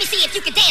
to let me see if you can dance.